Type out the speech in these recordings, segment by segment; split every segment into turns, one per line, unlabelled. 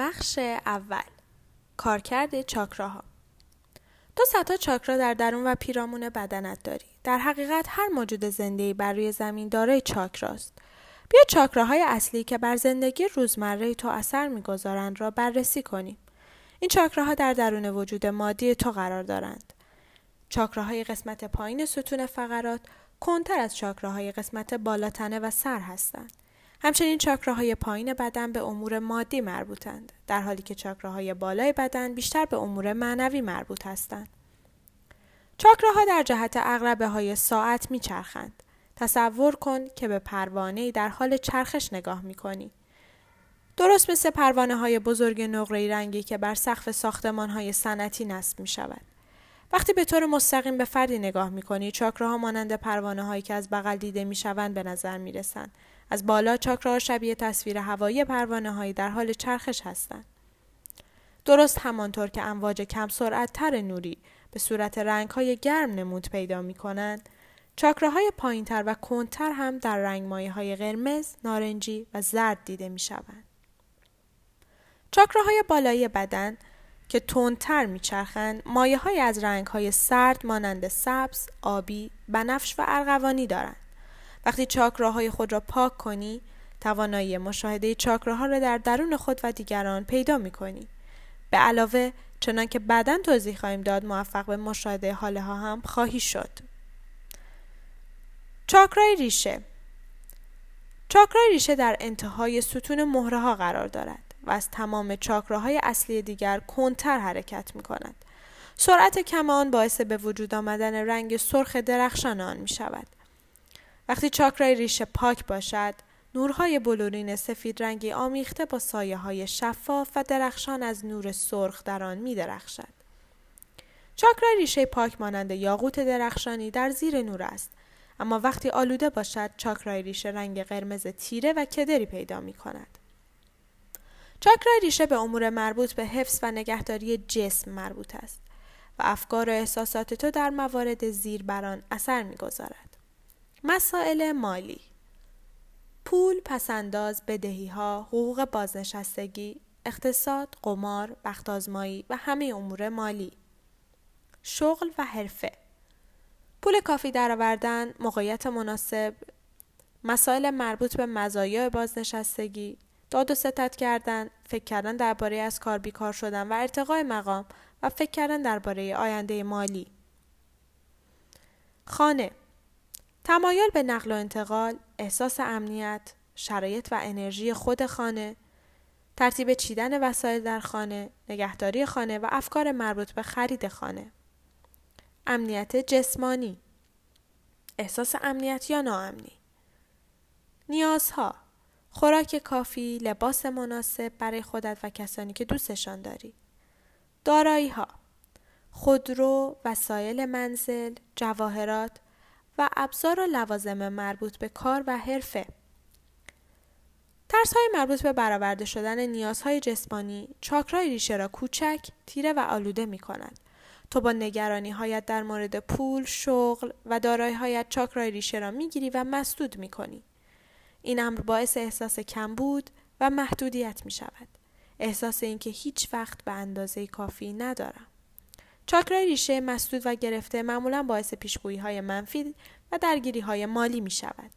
بخش اول. کارکرد چاکراها. دو ستا چاکرا در درون و پیرامون بدنت داری. در حقیقت هر موجود زنده بر روی زمین دارای چاکراست. بیا چاکراهای اصلی که بر زندگی روزمره تو اثر می‌گذارند را بررسی کنیم. این چاکراها در درون وجود مادی تو قرار دارند. چاکراهای قسمت پایین ستون فقرات کنتر از چاکراهای قسمت بالاتنه و سر هستند. همچنین چاکراهای پایین بدن به امور مادی مربوطند در حالی که چاکراهای بالای بدن بیشتر به امور معنوی مربوط هستند چاکراها در جهت اغربه های ساعت میچرخند تصور کن که به پروانه در حال چرخش نگاه می کنی. درست مثل پروانه های بزرگ نقره رنگی که بر سقف ساختمان های سنتی نصب می شود. وقتی به طور مستقیم به فردی نگاه می کنی چاکراها مانند پروانه هایی که از بغل دیده می شوند به نظر می رسند. از بالا چاکراها شبیه تصویر هوایی پروانه هایی در حال چرخش هستند. درست همانطور که امواج کم سرعت تر نوری به صورت رنگ های گرم نمود پیدا می کنند، چاکراهای پایینتر و کندتر هم در رنگ مایه های قرمز، نارنجی و زرد دیده می شوند. چاکراهای بالایی بدن که تندتر میچرخند مایه های از رنگ های سرد مانند سبز، آبی، بنفش و ارغوانی دارند. وقتی چاکراهای خود را پاک کنی، توانایی مشاهده چاکراها را در درون خود و دیگران پیدا می کنی. به علاوه چنانکه بعدا توضیح خواهیم داد موفق به مشاهده حاله ها هم خواهی شد. چاکرای ریشه چاکرای ریشه در انتهای ستون مهره ها قرار دارد و از تمام چاکراهای اصلی دیگر کنتر حرکت می کند. سرعت کم آن باعث به وجود آمدن رنگ سرخ درخشان آن می شود. وقتی چاکرای ریشه پاک باشد، نورهای بلورین سفید رنگی آمیخته با سایه های شفاف و درخشان از نور سرخ در آن می درخشد. چاکرای ریشه پاک مانند یاقوت درخشانی در زیر نور است اما وقتی آلوده باشد چاکرای ریشه رنگ قرمز تیره و کدری پیدا می کند. چاکرای ریشه به امور مربوط به حفظ و نگهداری جسم مربوط است و افکار و احساسات تو در موارد زیر بران اثر می‌گذارد. مسائل مالی. پول، پسنداز، بدهی ها، حقوق بازنشستگی، اقتصاد، قمار، بختازمایی و همه امور مالی. شغل و حرفه. پول کافی درآوردن، موقعیت مناسب، مسائل مربوط به مزایای بازنشستگی، داد و ستت کردن، فکر کردن درباره از کار بیکار شدن و ارتقای مقام و فکر کردن درباره آینده مالی. خانه. تمایل به نقل و انتقال، احساس امنیت، شرایط و انرژی خود خانه، ترتیب چیدن وسایل در خانه، نگهداری خانه و افکار مربوط به خرید خانه. امنیت جسمانی احساس امنیت یا ناامنی نیازها خوراک کافی، لباس مناسب برای خودت و کسانی که دوستشان داری. دارایی ها خودرو، وسایل منزل، جواهرات و ابزار و لوازم مربوط به کار و حرفه. ترس های مربوط به برآورده شدن نیازهای جسمانی چاکرای ریشه را کوچک، تیره و آلوده می کند. تو با نگرانی هایت در مورد پول، شغل و دارایی هایت چاکرای ریشه را می گیری و مسدود می کنی. این امر باعث احساس کمبود و محدودیت می شود. احساس اینکه هیچ وقت به اندازه کافی ندارم. چاکرای ریشه مسدود و گرفته معمولا باعث پیشگویی های منفی و درگیری های مالی می شود.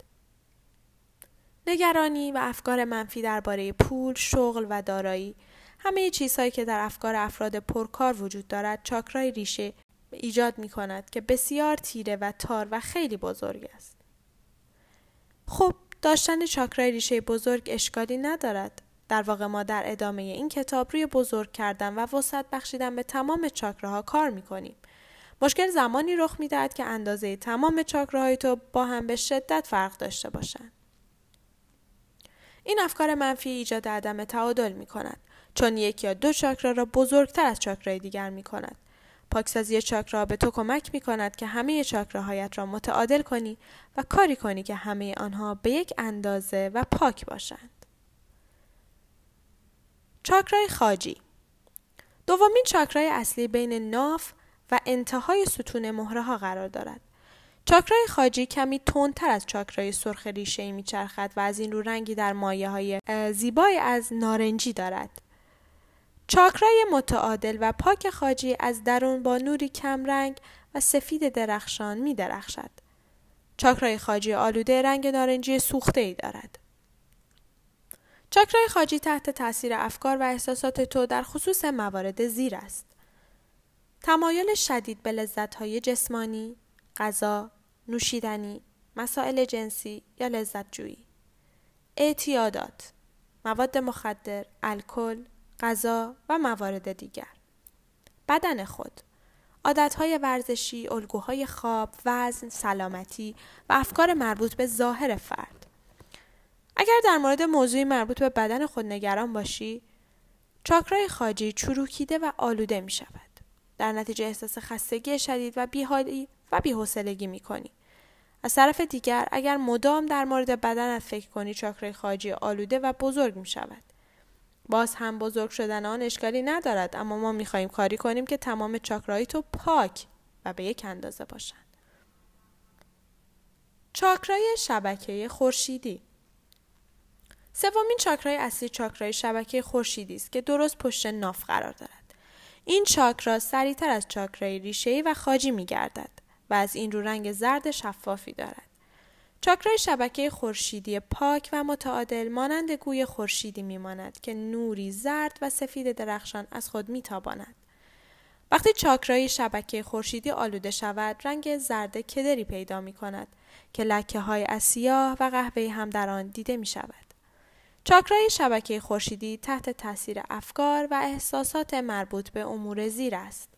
نگرانی و افکار منفی درباره پول، شغل و دارایی همه چیزهایی که در افکار افراد پرکار وجود دارد چاکرای ریشه ایجاد می کند که بسیار تیره و تار و خیلی بزرگ است. خب داشتن چاکرای ریشه بزرگ اشکالی ندارد. در واقع ما در ادامه این کتاب روی بزرگ کردن و وسعت بخشیدن به تمام چاکراها کار می کنیم. مشکل زمانی رخ می دهد که اندازه تمام چاکراهای تو با هم به شدت فرق داشته باشند. این افکار منفی ایجاد عدم تعادل می کند چون یک یا دو چاکرا را بزرگتر از چاکرای دیگر می کند. پاکسازی چاکرا به تو کمک می کند که همه چاکراهایت را متعادل کنی و کاری کنی که همه آنها به یک اندازه و پاک باشند. چاکرای خاجی دومین چاکرای اصلی بین ناف و انتهای ستون مهره ها قرار دارد. چاکرای خاجی کمی تندتر از چاکرای سرخ ریشه میچرخد و از این رو رنگی در مایه های زیبای از نارنجی دارد. چاکرای متعادل و پاک خاجی از درون با نوری کمرنگ و سفید درخشان می درخشد. چاکرای خاجی آلوده رنگ نارنجی سوخته ای دارد. چاکرای خاجی تحت تاثیر افکار و احساسات تو در خصوص موارد زیر است. تمایل شدید به لذتهای جسمانی، غذا، نوشیدنی، مسائل جنسی یا لذت جویی. اعتیادات، مواد مخدر، الکل، غذا و موارد دیگر. بدن خود عادتهای ورزشی، الگوهای خواب، وزن، سلامتی و افکار مربوط به ظاهر فرد. اگر در مورد موضوعی مربوط به بدن خود نگران باشی، چاکرای خاجی چروکیده و آلوده می شود. در نتیجه احساس خستگی شدید و بیحالی و بیحوصلگی می کنی. از طرف دیگر اگر مدام در مورد بدنت فکر کنی چاکرای خاجی آلوده و بزرگ می شود. باز هم بزرگ شدن آن اشکالی ندارد اما ما می‌خواهیم کاری کنیم که تمام چاکرایی تو پاک و به یک اندازه باشند. چاکرای شبکه خورشیدی سومین چاکرای اصلی چاکرای شبکه خورشیدی است که درست پشت ناف قرار دارد. این چاکرا سریعتر از چاکرای ریشه‌ای و خاجی میگردد و از این رو رنگ زرد شفافی دارد. چاکرای شبکه خورشیدی پاک و متعادل مانند گوی خورشیدی میماند که نوری زرد و سفید درخشان از خود میتاباند. وقتی چاکرای شبکه خورشیدی آلوده شود رنگ زرد کدری پیدا می کند که لکه های از سیاه و قهوه هم در آن دیده می شود. چاکرای شبکه خورشیدی تحت تاثیر افکار و احساسات مربوط به امور زیر است.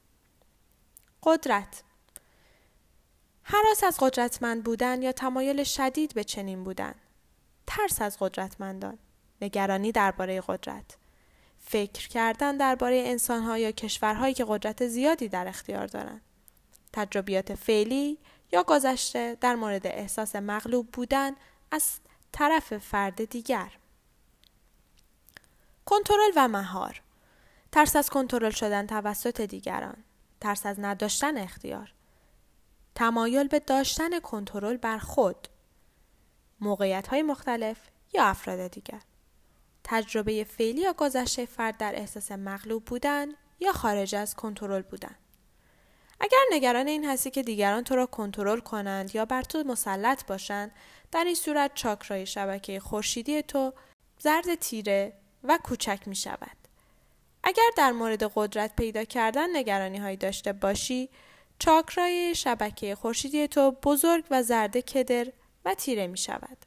قدرت حراس از قدرتمند بودن یا تمایل شدید به چنین بودن. ترس از قدرتمندان نگرانی درباره قدرت. فکر کردن درباره انسانها یا کشورهایی که قدرت زیادی در اختیار دارند. تجربیات فعلی یا گذشته در مورد احساس مغلوب بودن از طرف فرد دیگر. کنترل و مهار. ترس از کنترل شدن توسط دیگران. ترس از نداشتن اختیار. تمایل به داشتن کنترل بر خود. موقعیت های مختلف یا افراد دیگر. تجربه فعلی یا گذشته فرد در احساس مغلوب بودن یا خارج از کنترل بودن. اگر نگران این هستی که دیگران تو را کنترل کنند یا بر تو مسلط باشند در این صورت چاکرای شبکه خورشیدی تو زرد تیره و کوچک می شود. اگر در مورد قدرت پیدا کردن نگرانی هایی داشته باشی چاکرای شبکه خورشیدی تو بزرگ و زرد کدر و تیره می شود.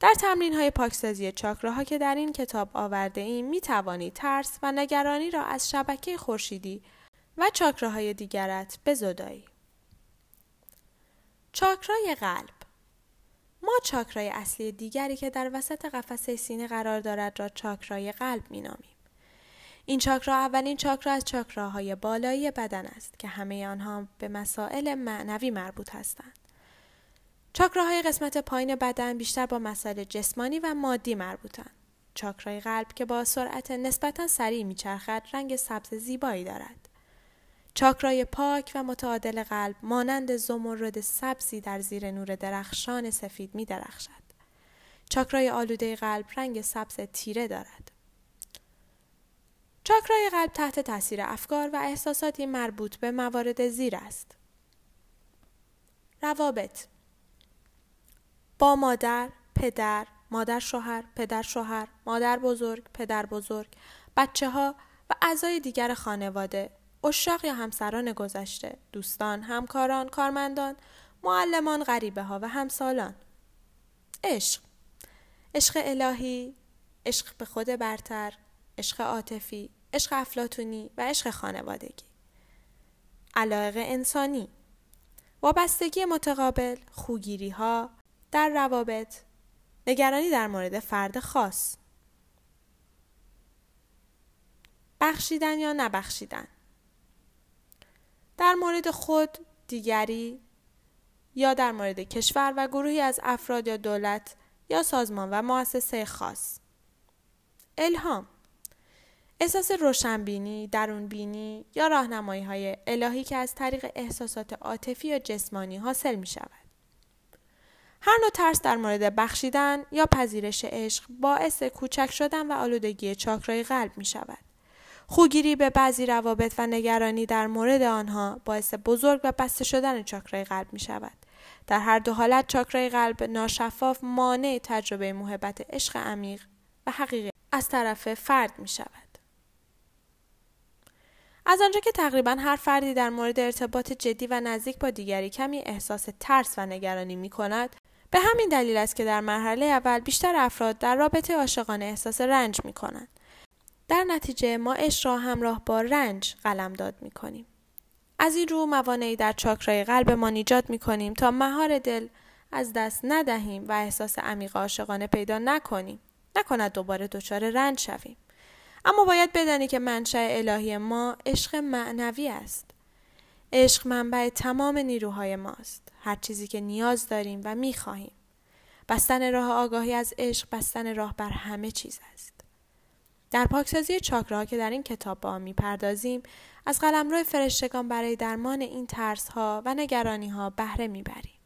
در تمرین های پاکسازی چاکراها که در این کتاب آورده ایم می توانی ترس و نگرانی را از شبکه خورشیدی و چاکراهای دیگرت بزدایی. چاکرای قلب ما چاکرای اصلی دیگری که در وسط قفسه سینه قرار دارد را چاکرای قلب می نامیم. این چاکرا اولین چاکرا از چاکراهای بالایی بدن است که همه آنها به مسائل معنوی مربوط هستند. چاکراهای قسمت پایین بدن بیشتر با مسائل جسمانی و مادی مربوطند. چاکرای قلب که با سرعت نسبتا سریع میچرخد رنگ سبز زیبایی دارد. چاکرای پاک و متعادل قلب مانند زمرد سبزی در زیر نور درخشان سفید می درخشد. چاکرای آلوده قلب رنگ سبز تیره دارد. چاکرای قلب تحت تاثیر افکار و احساساتی مربوط به موارد زیر است. روابط با مادر، پدر، مادر شوهر، پدر شوهر، مادر بزرگ، پدر بزرگ، بچه ها و اعضای دیگر خانواده، اشاق یا همسران گذشته، دوستان، همکاران، کارمندان، معلمان، غریبه ها و همسالان. عشق. عشق الهی، عشق به خود برتر، عشق عاطفی، عشق افلاتونی و عشق خانوادگی. علایق انسانی. وابستگی متقابل خوگیری ها در روابط نگرانی در مورد فرد خاص. بخشیدن یا نبخشیدن. در مورد خود دیگری یا در مورد کشور و گروهی از افراد یا دولت یا سازمان و مؤسسه خاص الهام احساس روشنبینی، درونبینی یا راهنمایی های الهی که از طریق احساسات عاطفی یا جسمانی حاصل می شود. هر نوع ترس در مورد بخشیدن یا پذیرش عشق باعث کوچک شدن و آلودگی چاکرای قلب می شود. خوگیری به بعضی روابط و نگرانی در مورد آنها باعث بزرگ و بسته شدن چاکرای قلب می شود. در هر دو حالت چاکرای قلب ناشفاف مانع تجربه محبت عشق عمیق و حقیقی از طرف فرد می شود. از آنجا که تقریبا هر فردی در مورد ارتباط جدی و نزدیک با دیگری کمی احساس ترس و نگرانی می کند به همین دلیل است که در مرحله اول بیشتر افراد در رابطه عاشقانه احساس رنج می کنند. در نتیجه ما عشق را همراه با رنج قلمداد می کنیم. از این رو موانعی در چاکرای قلبمان ایجاد می کنیم تا مهار دل از دست ندهیم و احساس عمیق عاشقانه پیدا نکنیم. نکند دوباره دچار رنج شویم. اما باید بدانی که منشأ الهی ما عشق معنوی است. عشق منبع تمام نیروهای ماست. هر چیزی که نیاز داریم و می‌خواهیم. بستن راه آگاهی از عشق بستن راه بر همه چیز است. در پاکسازی چاکراها که در این کتاب با آن می‌پردازیم از قلمرو فرشتگان برای درمان این ترس ها و نگرانی ها بهره می‌بریم.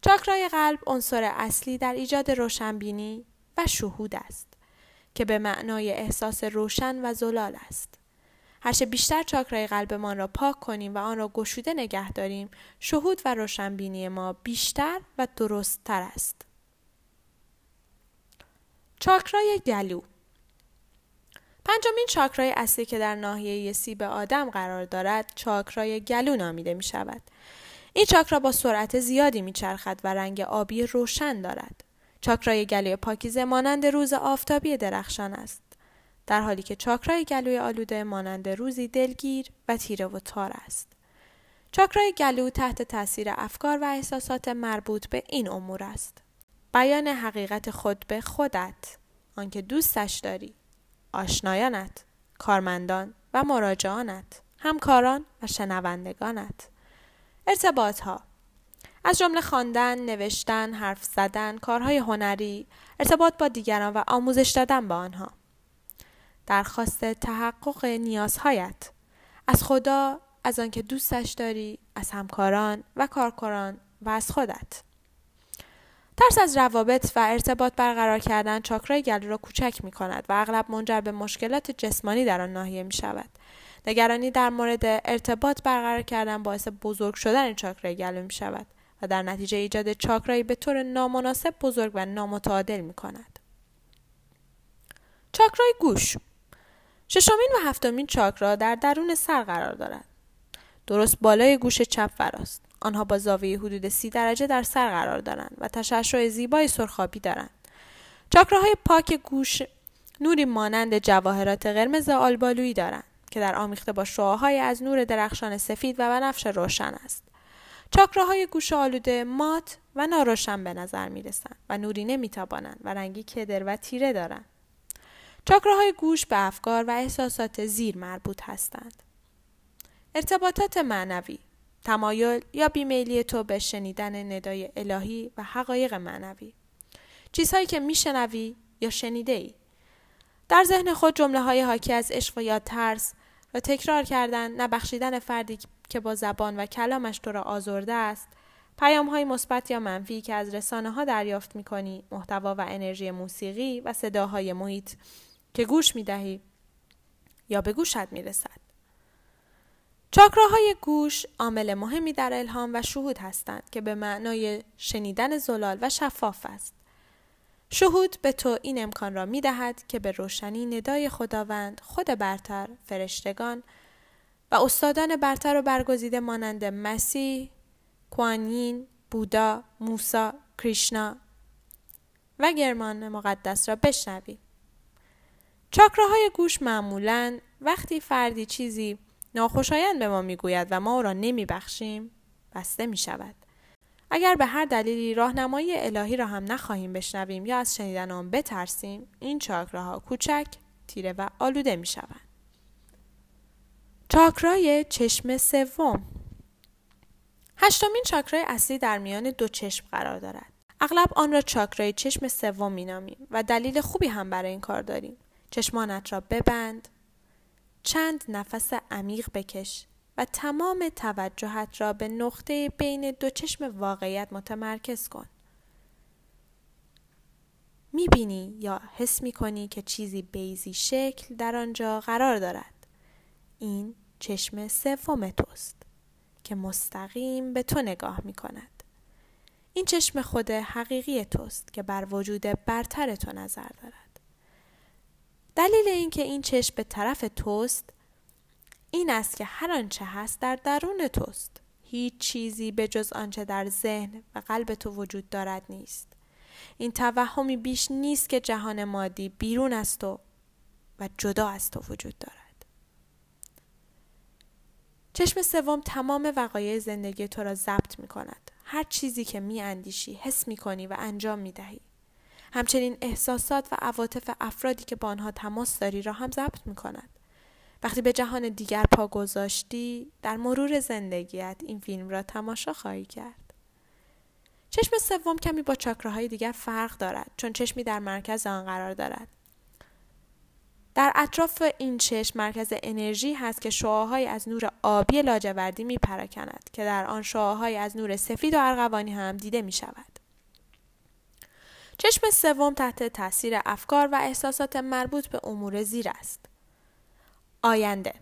چاکرای قلب عنصر اصلی در ایجاد روشنبینی و شهود است که به معنای احساس روشن و زلال است. هرچه بیشتر چاکرای قلبمان را پاک کنیم و آن را گشوده نگه داریم شهود و روشنبینی ما بیشتر و درستتر است. چاکرای گلو پنجمین چاکرای اصلی که در ناحیه سیب آدم قرار دارد چاکرای گلو نامیده می شود. این چاکرا با سرعت زیادی می چرخد و رنگ آبی روشن دارد. چاکرای گلوی پاکیزه مانند روز آفتابی درخشان است. در حالی که چاکرای گلوی آلوده مانند روزی دلگیر و تیره و تار است. چاکرای گلو تحت تاثیر افکار و احساسات مربوط به این امور است. بیان حقیقت خود به خودت، آنکه دوستش داری، آشنایانت، کارمندان و مراجعانت، همکاران و شنوندگانت. ارتباط ها از جمله خواندن، نوشتن، حرف زدن، کارهای هنری، ارتباط با دیگران و آموزش دادن با آنها. درخواست تحقق نیازهایت از خدا از آنکه دوستش داری از همکاران و کارکنان و از خودت ترس از روابط و ارتباط برقرار کردن چاکرای گلو را کوچک می کند و اغلب منجر به مشکلات جسمانی در آن ناحیه می شود. نگرانی در مورد ارتباط برقرار کردن باعث بزرگ شدن چاکرای گلو می شود و در نتیجه ایجاد چاکرایی به طور نامناسب بزرگ و نامتعادل می کند. چاکرای گوش ششمین و هفتمین چاکرا در درون سر قرار دارد. درست بالای گوش چپ فراست. آنها با زاویه حدود سی درجه در سر قرار دارند و تشعشع زیبای سرخابی دارند. چاکراهای پاک گوش نوری مانند جواهرات قرمز آلبالویی دارند که در آمیخته با شعاهای از نور درخشان سفید و بنفش روشن است. چاکراهای گوش آلوده مات و ناروشن به نظر می رسند و نوری نمی تابانند و رنگی کدر و تیره دارند. چاکراهای گوش به افکار و احساسات زیر مربوط هستند. ارتباطات معنوی تمایل یا بیمیلی تو به شنیدن ندای الهی و حقایق معنوی چیزهایی که میشنوی یا شنیده ای در ذهن خود جمله های حاکی از عشق و یا ترس و تکرار کردن نبخشیدن فردی که با زبان و کلامش تو را آزرده است پیام های مثبت یا منفی که از رسانه ها دریافت می کنی محتوا و انرژی موسیقی و صداهای محیط که گوش می دهی یا به گوشت می رسد. چاکراهای گوش عامل مهمی در الهام و شهود هستند که به معنای شنیدن زلال و شفاف است. شهود به تو این امکان را می دهد که به روشنی ندای خداوند خود برتر، فرشتگان و استادان برتر و برگزیده مانند مسیح، کوانین، بودا، موسا، کریشنا و گرمان مقدس را بشنوی. چاکراهای گوش معمولا وقتی فردی چیزی ناخوشایند به ما می‌گوید و ما او را نمیبخشیم بسته می شود. اگر به هر دلیلی راهنمایی الهی را هم نخواهیم بشنویم یا از شنیدن آن بترسیم این چاکراها کوچک تیره و آلوده می شود. چاکرای چشم سوم هشتمین چاکرای اصلی در میان دو چشم قرار دارد. اغلب آن را چاکرای چشم سوم مینامیم و دلیل خوبی هم برای این کار داریم. چشمانت را ببند، چند نفس عمیق بکش و تمام توجهت را به نقطه بین دو چشم واقعیت متمرکز کن. می‌بینی یا حس می‌کنی که چیزی بیزی شکل در آنجا قرار دارد. این چشم سوم توست که مستقیم به تو نگاه می کند. این چشم خود حقیقی توست که بر وجود برتر تو نظر دارد. دلیل اینکه این چشم به طرف توست این است که هر آنچه هست در درون توست. هیچ چیزی به جز آنچه در ذهن و قلب تو وجود دارد نیست. این توهمی بیش نیست که جهان مادی بیرون از تو و جدا از تو وجود دارد. چشم سوم تمام وقایع زندگی تو را ضبط می کند. هر چیزی که می اندیشی، حس می کنی و انجام می دهی. همچنین احساسات و عواطف افرادی که با آنها تماس داری را هم ضبط می کند. وقتی به جهان دیگر پا گذاشتی در مرور زندگیت این فیلم را تماشا خواهی کرد. چشم سوم کمی با چاکراهای دیگر فرق دارد چون چشمی در مرکز آن قرار دارد. در اطراف این چشم مرکز انرژی هست که شعاهای از نور آبی لاجوردی می پراکند که در آن شعاهای از نور سفید و ارغوانی هم دیده می شود. چشم سوم تحت تاثیر افکار و احساسات مربوط به امور زیر است. آینده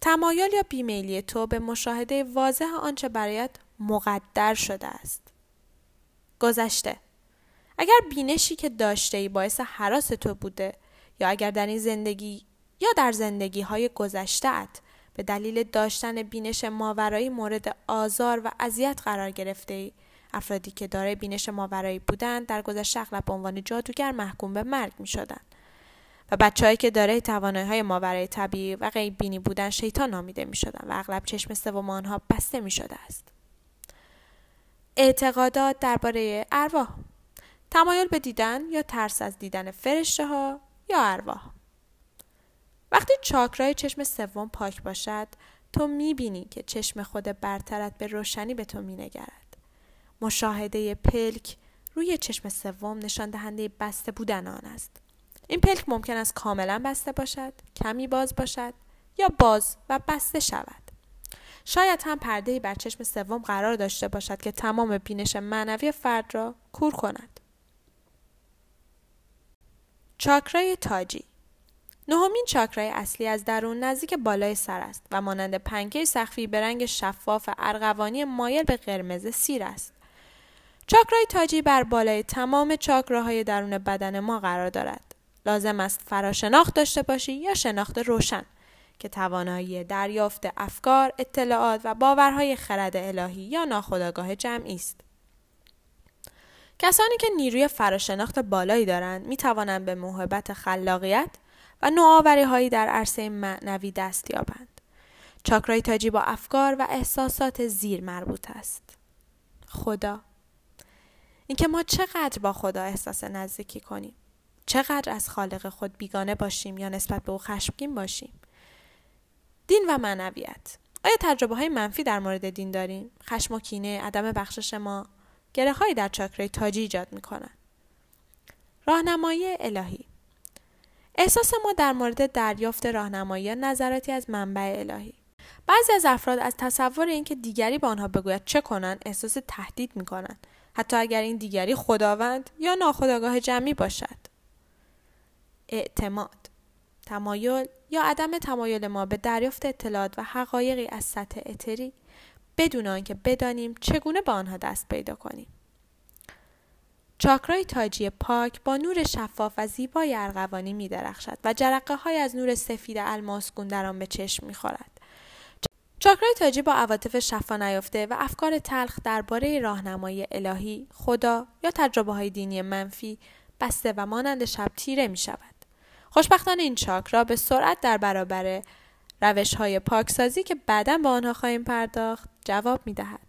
تمایل یا بیمیلی تو به مشاهده واضح آنچه برایت مقدر شده است. گذشته اگر بینشی که داشته ای باعث حراس تو بوده یا اگر در این زندگی یا در زندگی های گذشتهت به دلیل داشتن بینش ماورایی مورد آزار و اذیت قرار گرفته ای افرادی که دارای بینش ماورایی بودند در گذشته اغلب به عنوان جادوگر محکوم به مرگ می شدند. و بچههایی که دارای توانایی های ماورای طبیعی و غیب بینی بودن شیطان نامیده می شدن و اغلب چشم سوم آنها بسته می شده است. اعتقادات درباره ارواح تمایل به دیدن یا ترس از دیدن فرشته ها یا ارواح وقتی چاکرای چشم سوم پاک باشد تو می‌بینی که چشم خود برترت به روشنی به تو مینگرد مشاهده پلک روی چشم سوم نشان دهنده بسته بودن آن است. این پلک ممکن است کاملا بسته باشد کمی باز باشد یا باز و بسته شود. شاید هم پرده بر چشم سوم قرار داشته باشد که تمام بینش معنوی فرد را کور کند. چاکرای تاجی. نهمین چاکرای اصلی از درون نزدیک بالای سر است و مانند پنکه سخفی به رنگ شفاف ارغوانی مایل به قرمز سیر است. چاکرای تاجی بر بالای تمام چاکراهای درون بدن ما قرار دارد. لازم است فراشناخت داشته باشی یا شناخت روشن که توانایی دریافت افکار، اطلاعات و باورهای خرد الهی یا ناخودآگاه جمعی است. کسانی که نیروی فراشناخت بالایی دارند می توانند به محبت خلاقیت و نوآوری هایی در عرصه معنوی دست یابند. چاکرای تاجی با افکار و احساسات زیر مربوط است. خدا اینکه ما چقدر با خدا احساس نزدیکی کنیم. چقدر از خالق خود بیگانه باشیم یا نسبت به او خشمگین باشیم. دین و معنویت. آیا تجربه های منفی در مورد دین داریم؟ خشم و کینه عدم بخشش ما گره هایی در چاکرای تاجی ایجاد می کنن. راهنمایی الهی. احساس ما در مورد دریافت راهنمایی نظراتی از منبع الهی. بعضی از افراد از تصور اینکه دیگری به آنها بگوید چه کنند احساس تهدید می کنند حتی اگر این دیگری خداوند یا ناخداگاه جمعی باشد اعتماد تمایل یا عدم تمایل ما به دریافت اطلاعات و حقایقی از سطح اتری بدون آنکه بدانیم چگونه به آنها دست پیدا کنیم. چاکرای تاجی پاک با نور شفاف و زیبای ارغوانی می درخشد و جرقه های از نور سفید الماسگون در آن به چشم می خورد. چاکرای تاجی با عواطف شفا نیافته و افکار تلخ درباره راهنمایی الهی، خدا یا تجربه های دینی منفی بسته و مانند شب تیره می شود. خوشبختانه این چاکرا به سرعت در برابر روش های پاکسازی که بعدا با آنها خواهیم پرداخت جواب می دهد.